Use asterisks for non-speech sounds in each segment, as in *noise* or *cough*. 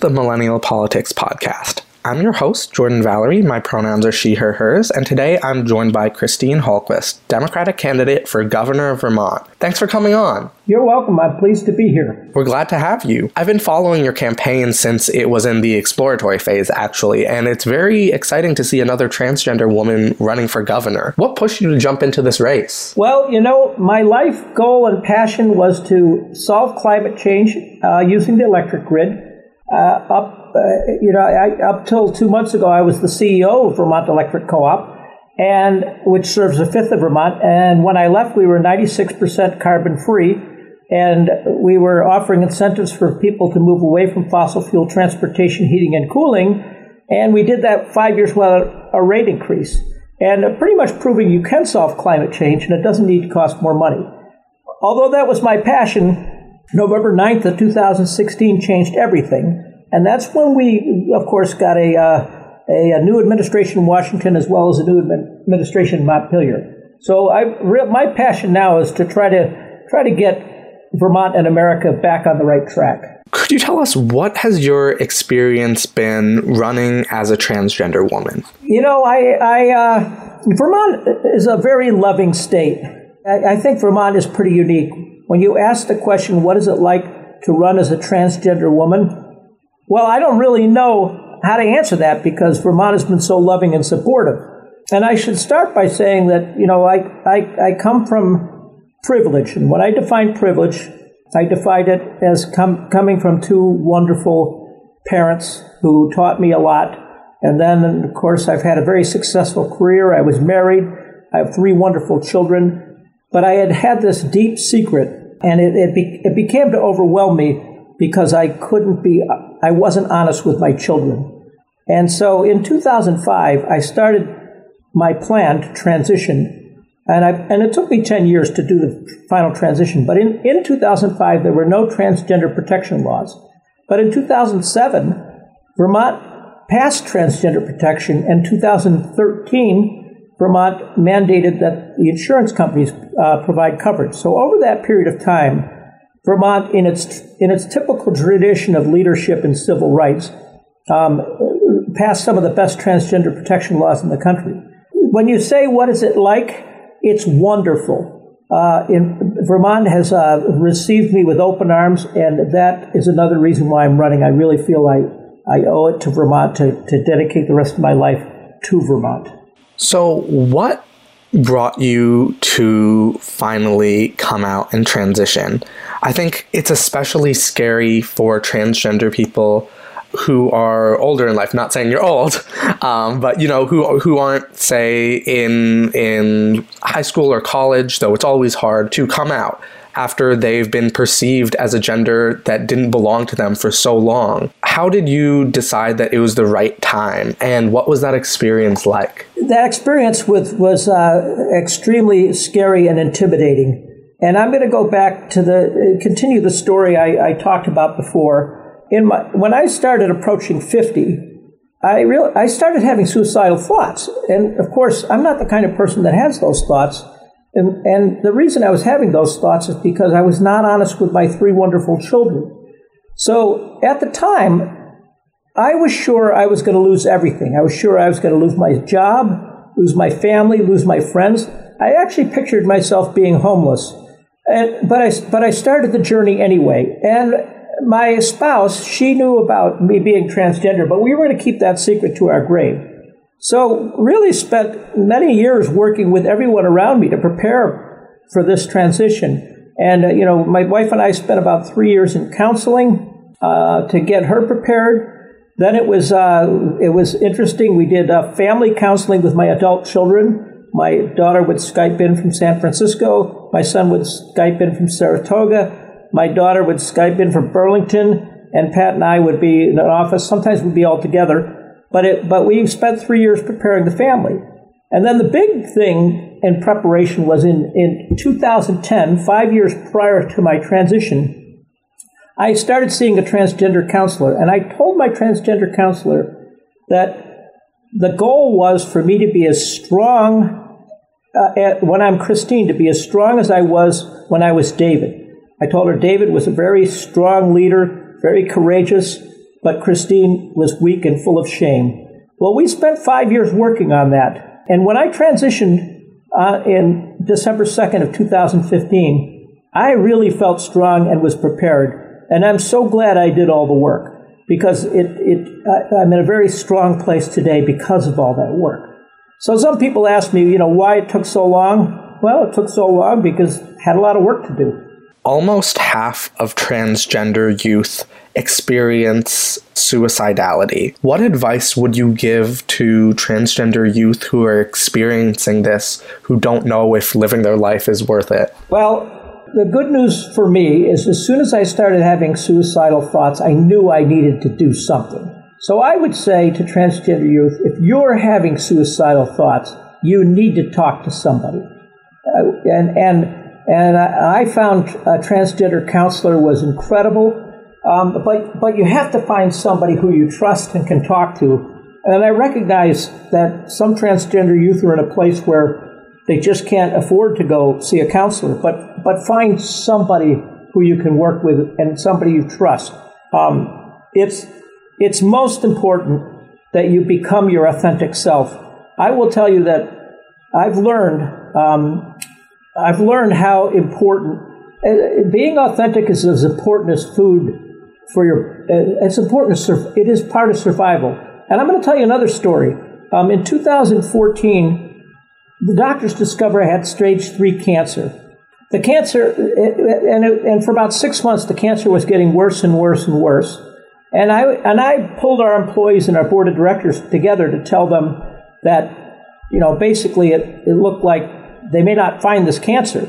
to the Millennial Politics Podcast. I'm your host, Jordan Valerie. My pronouns are she, her, hers, and today I'm joined by Christine Hallquist, Democratic candidate for governor of Vermont. Thanks for coming on. You're welcome. I'm pleased to be here. We're glad to have you. I've been following your campaign since it was in the exploratory phase, actually, and it's very exciting to see another transgender woman running for governor. What pushed you to jump into this race? Well, you know, my life goal and passion was to solve climate change uh, using the electric grid. Uh, up uh, you know, I, up till two months ago, I was the CEO of Vermont Electric Co-op, and which serves a fifth of Vermont. And when I left, we were 96% carbon free, and we were offering incentives for people to move away from fossil fuel transportation, heating, and cooling. And we did that five years without a rate increase, and pretty much proving you can solve climate change, and it doesn't need to cost more money. Although that was my passion, November 9th of 2016 changed everything and that's when we, of course, got a, uh, a, a, new administration in Washington as well as a new administration in Montpelier. So I, my passion now is to try to try to get Vermont and America back on the right track. Could you tell us what has your experience been running as a transgender woman? You know, I, I uh, Vermont is a very loving state. I, I think Vermont is pretty unique. When you ask the question, "What is it like to run as a transgender woman?" Well, I don't really know how to answer that because Vermont has been so loving and supportive. And I should start by saying that, you know, I, I, I come from privilege. And when I define privilege, I define it as com- coming from two wonderful parents who taught me a lot. And then, of course, I've had a very successful career. I was married. I have three wonderful children. But I had had this deep secret, and it, it, be- it began to overwhelm me because I couldn't be, I wasn't honest with my children. And so in 2005, I started my plan to transition. And, I, and it took me 10 years to do the final transition. But in, in 2005, there were no transgender protection laws. But in 2007, Vermont passed transgender protection. And 2013, Vermont mandated that the insurance companies uh, provide coverage. So over that period of time, Vermont, in its in its typical tradition of leadership in civil rights, um, passed some of the best transgender protection laws in the country. When you say what is it like, it's wonderful. Uh, in, Vermont has uh, received me with open arms, and that is another reason why I'm running. I really feel I, I owe it to Vermont to, to dedicate the rest of my life to Vermont. So, what brought you to finally come out and transition? I think it's especially scary for transgender people who are older in life. Not saying you're old, *laughs* um, but you know who who aren't say in in high school or college. Though it's always hard to come out after they've been perceived as a gender that didn't belong to them for so long. How did you decide that it was the right time, and what was that experience like? That experience with was uh, extremely scary and intimidating. And I'm going to go back to the continue the story I, I talked about before. In my when I started approaching 50, I real I started having suicidal thoughts, and of course, I'm not the kind of person that has those thoughts. And, and the reason I was having those thoughts is because I was not honest with my three wonderful children. So at the time, I was sure I was going to lose everything. I was sure I was going to lose my job, lose my family, lose my friends. I actually pictured myself being homeless. And, but I but I started the journey anyway. And my spouse, she knew about me being transgender, but we were going to keep that secret to our grave. So really spent many years working with everyone around me to prepare for this transition. And uh, you know, my wife and I spent about three years in counseling uh, to get her prepared. Then it was uh, it was interesting. We did uh, family counseling with my adult children my daughter would Skype in from San Francisco. My son would Skype in from Saratoga. My daughter would Skype in from Burlington. And Pat and I would be in an office. Sometimes we'd be all together. But, it, but we spent three years preparing the family. And then the big thing in preparation was in, in 2010, five years prior to my transition, I started seeing a transgender counselor. And I told my transgender counselor that the goal was for me to be as strong uh, at, when I'm Christine, to be as strong as I was when I was David. I told her David was a very strong leader, very courageous, but Christine was weak and full of shame. Well, we spent five years working on that. And when I transitioned uh, in December 2nd of 2015, I really felt strong and was prepared. And I'm so glad I did all the work because it, it, I'm in a very strong place today because of all that work. So some people ask me, you know, why it took so long. Well, it took so long because I had a lot of work to do. Almost half of transgender youth experience suicidality. What advice would you give to transgender youth who are experiencing this, who don't know if living their life is worth it? Well, the good news for me is as soon as I started having suicidal thoughts, I knew I needed to do something. So I would say to transgender youth, if you're having suicidal thoughts, you need to talk to somebody. Uh, and and and I, I found a transgender counselor was incredible. Um, but but you have to find somebody who you trust and can talk to. And I recognize that some transgender youth are in a place where they just can't afford to go see a counselor. But but find somebody who you can work with and somebody you trust. Um, it's it's most important that you become your authentic self. I will tell you that I've learned um, I've learned how important uh, being authentic is as important as food for your. Uh, it's important. To sur- it is part of survival. And I'm going to tell you another story. Um, in 2014, the doctors discovered I had stage three cancer. The cancer, and, it, and for about six months, the cancer was getting worse and worse and worse. And I and I pulled our employees and our board of directors together to tell them that, you know, basically it, it looked like they may not find this cancer,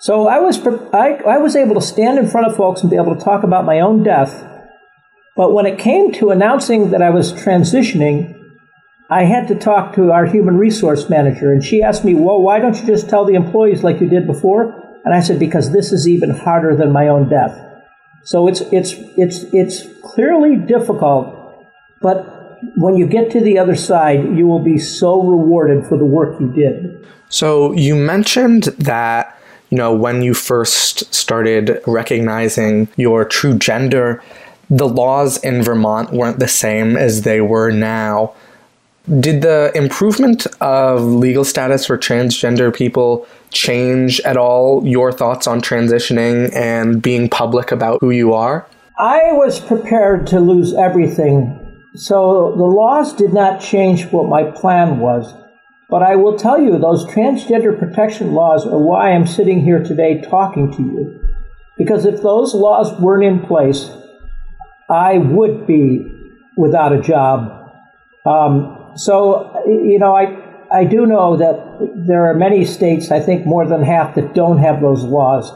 so I was, I, I was able to stand in front of folks and be able to talk about my own death. But when it came to announcing that I was transitioning, I had to talk to our human resource manager. And she asked me, well, why don't you just tell the employees like you did before? And I said, because this is even harder than my own death. So it's, it's, it's, it's clearly difficult, but when you get to the other side, you will be so rewarded for the work you did. So you mentioned that you know, when you first started recognizing your true gender, the laws in Vermont weren't the same as they were now. Did the improvement of legal status for transgender people change at all your thoughts on transitioning and being public about who you are? I was prepared to lose everything. So the laws did not change what my plan was. But I will tell you, those transgender protection laws are why I'm sitting here today talking to you. Because if those laws weren't in place, I would be without a job. Um, so, you know, I, I do know that there are many states, I think more than half, that don't have those laws.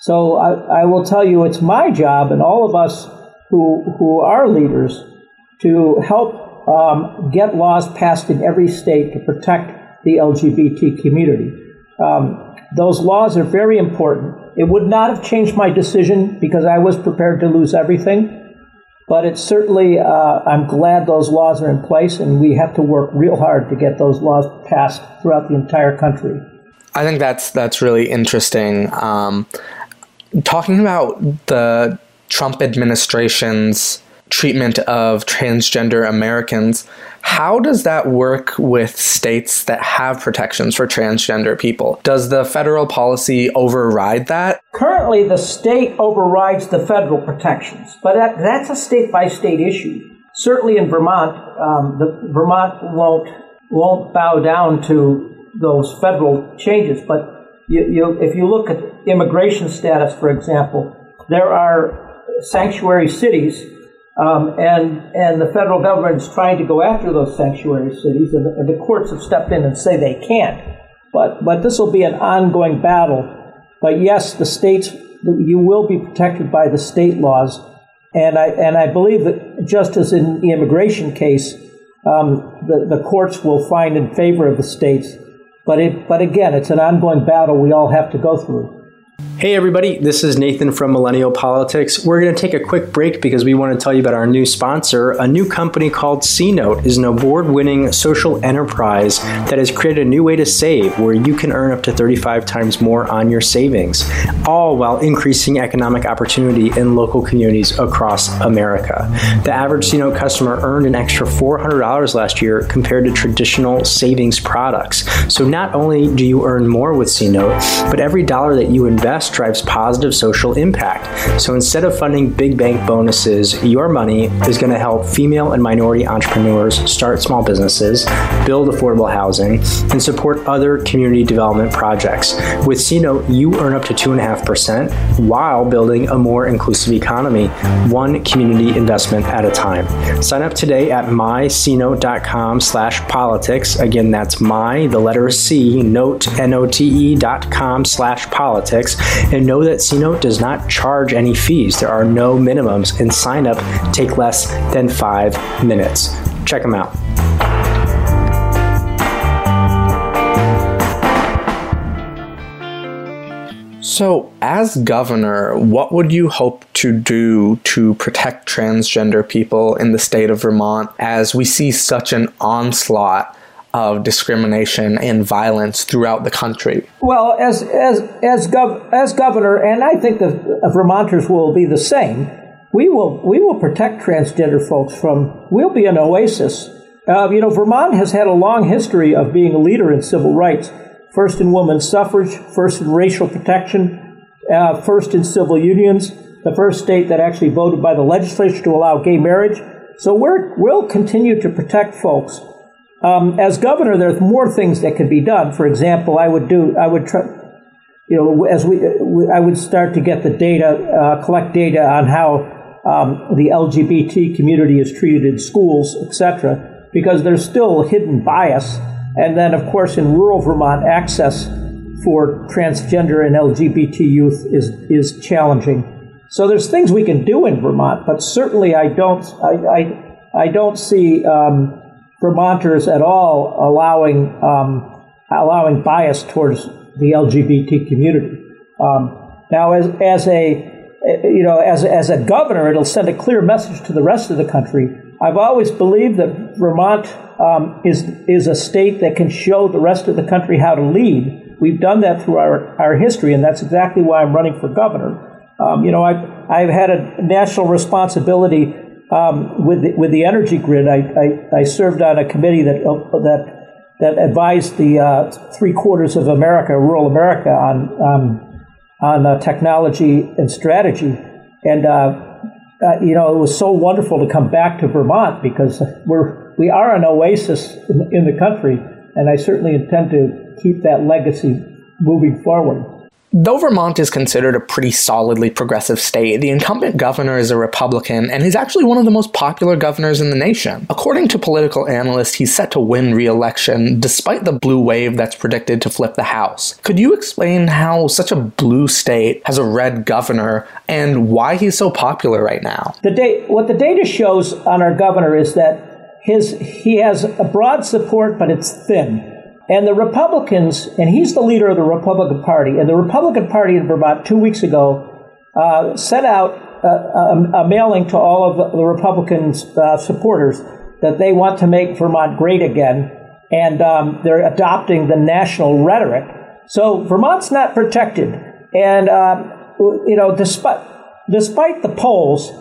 So I, I will tell you, it's my job and all of us who, who are leaders to help um, get laws passed in every state to protect the LGBT community. Um, those laws are very important. It would not have changed my decision because I was prepared to lose everything. But it's certainly, uh, I'm glad those laws are in place, and we have to work real hard to get those laws passed throughout the entire country. I think that's that's really interesting. Um, talking about the Trump administration's treatment of transgender Americans. How does that work with states that have protections for transgender people? Does the federal policy override that? Currently, the state overrides the federal protections, but that, that's a state by state issue. Certainly in Vermont, um, the, Vermont won't won't bow down to those federal changes. But you, you, if you look at immigration status, for example, there are sanctuary cities um, and, and the federal government is trying to go after those sanctuary cities, and the, and the courts have stepped in and say they can't. But, but this will be an ongoing battle. But yes, the states, you will be protected by the state laws. And I, and I believe that just as in the immigration case, um, the, the courts will find in favor of the states. But, it, but again, it's an ongoing battle we all have to go through. Hey, everybody, this is Nathan from Millennial Politics. We're going to take a quick break because we want to tell you about our new sponsor. A new company called C Note is an award winning social enterprise that has created a new way to save where you can earn up to 35 times more on your savings, all while increasing economic opportunity in local communities across America. The average C Note customer earned an extra $400 last year compared to traditional savings products. So not only do you earn more with C Note, but every dollar that you invest drives positive social impact. So instead of funding big bank bonuses, your money is going to help female and minority entrepreneurs start small businesses, build affordable housing, and support other community development projects. With C-Note, you earn up to 2.5% while building a more inclusive economy, one community investment at a time. Sign up today at mycnote.com slash politics. Again, that's my, the letter C, note, N-O-T-E dot com slash politics and know that C-Note does not charge any fees. There are no minimums, and sign up take less than five minutes. Check them out. So, as governor, what would you hope to do to protect transgender people in the state of Vermont as we see such an onslaught of discrimination and violence throughout the country? Well, as as as, gov- as governor, and I think the Vermonters will be the same. We will we will protect transgender folks from. We'll be an oasis. Uh, you know, Vermont has had a long history of being a leader in civil rights. First in women's suffrage, first in racial protection, uh, first in civil unions. The first state that actually voted by the legislature to allow gay marriage. So we're, we'll continue to protect folks um, as governor, there's more things that could be done. For example, I would do, I would try, you know, as we, I would start to get the data, uh, collect data on how um, the LGBT community is treated in schools, etc., because there's still hidden bias. And then, of course, in rural Vermont, access for transgender and LGBT youth is is challenging. So there's things we can do in Vermont, but certainly I don't I I, I don't see. Um, Vermonters at all allowing um, allowing bias towards the LGBT community. Um, now, as as a you know, as as a governor, it'll send a clear message to the rest of the country. I've always believed that Vermont um, is is a state that can show the rest of the country how to lead. We've done that through our, our history, and that's exactly why I'm running for governor. Um, you know, I've, I've had a national responsibility um, with the, with the energy grid, I, I, I, served on a committee that uh, that that advised the uh, three quarters of America, rural America, on um, on uh, technology and strategy. And uh, uh, you know, it was so wonderful to come back to Vermont because we're we are an oasis in, in the country, and I certainly intend to keep that legacy moving forward. Though Vermont is considered a pretty solidly progressive state, the incumbent governor is a Republican, and he's actually one of the most popular governors in the nation. According to political analysts, he's set to win re election despite the blue wave that's predicted to flip the House. Could you explain how such a blue state has a red governor and why he's so popular right now? The da- what the data shows on our governor is that his he has a broad support, but it's thin. And the Republicans, and he's the leader of the Republican Party, and the Republican Party in Vermont two weeks ago uh, sent out a, a, a, mailing to all of the, Republicans' uh, supporters that they want to make Vermont great again, and um, they're adopting the national rhetoric. So Vermont's not protected, and uh, you know, despite despite the polls,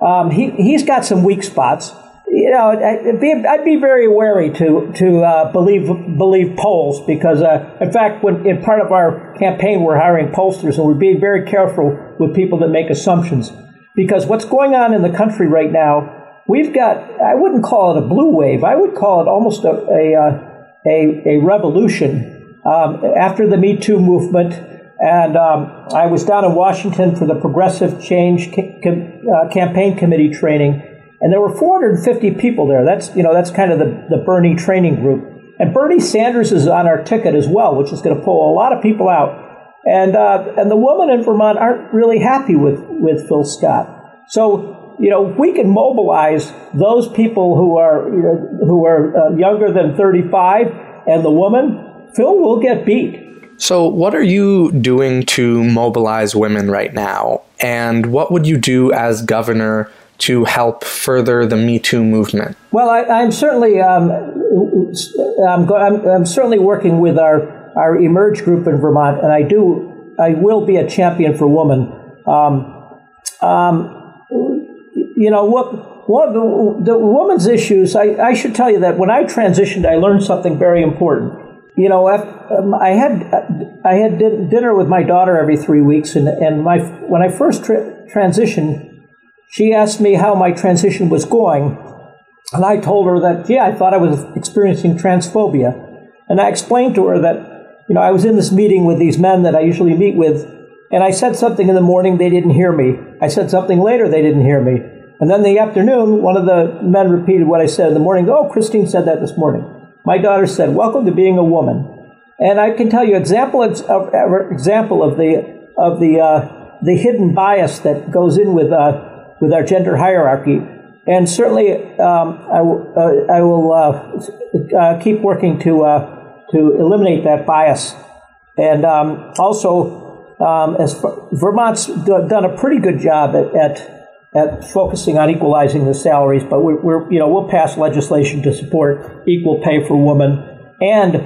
um, he he's got some weak spots you know, I'd be, I'd be very wary to to uh, believe believe polls because, uh, in fact, when in part of our campaign, we're hiring pollsters and we're being very careful with people that make assumptions. Because what's going on in the country right now, we've got I wouldn't call it a blue wave, I would call it almost a a uh, a, a revolution um, after the Me Too movement. And um, I was down in Washington for the Progressive Change uh, campaign committee training and there were 450 people there. That's, you know, that's kind of the, the Bernie training group. And Bernie Sanders is on our ticket as well, which is going to pull a lot of people out. And, uh, and the women in Vermont aren't really happy with, with Phil Scott. So, you know, we can mobilize those people who are, you know, who are uh, younger than 35 and the woman, Phil will get beat. So, what are you doing to mobilize women right now? And what would you do as governor to help further the Me Too movement? Well, I, am certainly um, I'm, I'm, I'm, certainly working with our our Emerge group in Vermont, and I do I will be a champion for women. Um, um, you know what? What the, the woman's issues? I, I should tell you that when I transitioned, I learned something very important you know, um, I had I had dinner with my daughter every three weeks, and and my when I first tra- transitioned, she asked me how my transition was going, and I told her that yeah, I thought I was experiencing transphobia, and I explained to her that you know I was in this meeting with these men that I usually meet with, and I said something in the morning, they didn't hear me. I said something later, they didn't hear me, and then the afternoon, one of the men repeated what I said in the morning. Oh, Christine said that this morning. My daughter said, "Welcome to being a woman," and I can tell you example of, example of the of the uh, the hidden bias that goes in with uh, with our gender hierarchy. And certainly, um, I, w- uh, I will uh, uh, keep working to uh, to eliminate that bias. And um, also, um, as Vermont's done a pretty good job at, at at focusing on equalizing the salaries, but we're, we're, you know we'll pass legislation to support equal pay for women and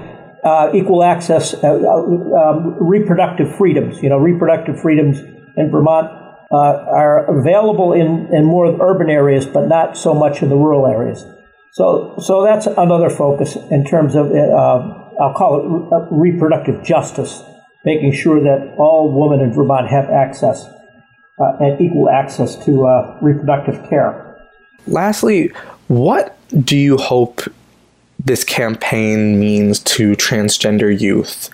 uh, equal access, uh, um, reproductive freedoms. You know, reproductive freedoms in Vermont are available in, in more urban areas, but not so much in the rural areas. So, so that's another focus in terms of uh, I'll call it reproductive justice, making sure that all women in Vermont have access uh, and equal access to uh, reproductive care. Lastly, what do you hope this campaign means to transgender youth,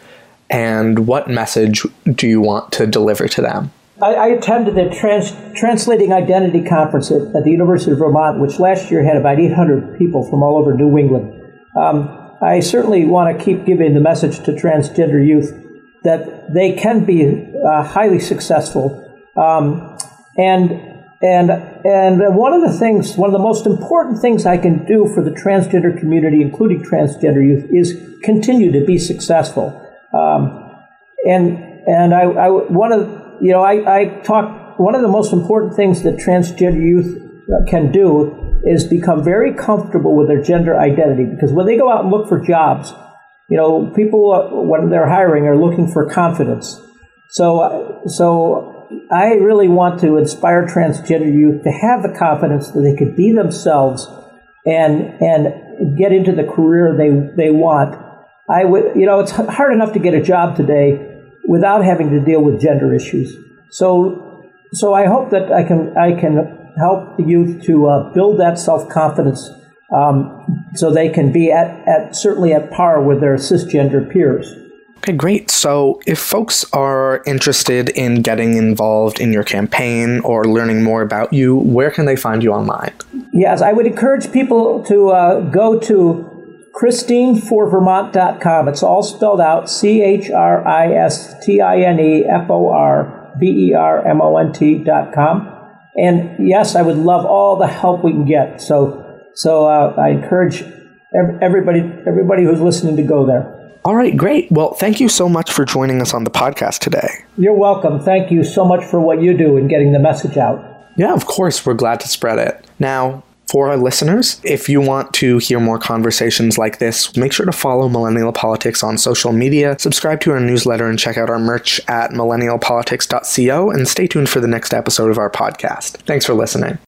and what message do you want to deliver to them? I, I attended the Trans- Translating Identity Conference at, at, the University of Vermont, which last year had about 800 people from all over New England. Um, I certainly want to keep giving the message to transgender youth that they can be uh, highly successful um, and and and one of the things, one of the most important things I can do for the transgender community, including transgender youth, is continue to be successful. Um, and and I, I one of you know I, I talk one of the most important things that transgender youth uh, can do is become very comfortable with their gender identity because when they go out and look for jobs, you know people uh, when they're hiring are looking for confidence. So so I really want to inspire transgender youth to have the confidence that they could be themselves and and get into the career they they want. I would, you know, it's hard enough to get a job today without having to deal with gender issues. So, so I hope that I can I can help the youth to uh, build that self confidence, um, so they can be at, at certainly at par with their cisgender peers. Okay, great. So, if folks are interested in getting involved in your campaign or learning more about you, where can they find you online? Yes, I would encourage people to uh, go to christineforvermont.com. It's all spelled out C H R I S T I N E F O R V E R M O N T.com. And yes, I would love all the help we can get. So, so uh, I encourage everybody, everybody who's listening to go there. All right, great. Well, thank you so much for joining us on the podcast today. You're welcome. Thank you so much for what you do in getting the message out. Yeah, of course. We're glad to spread it. Now, for our listeners, if you want to hear more conversations like this, make sure to follow Millennial Politics on social media, subscribe to our newsletter, and check out our merch at millennialpolitics.co, and stay tuned for the next episode of our podcast. Thanks for listening.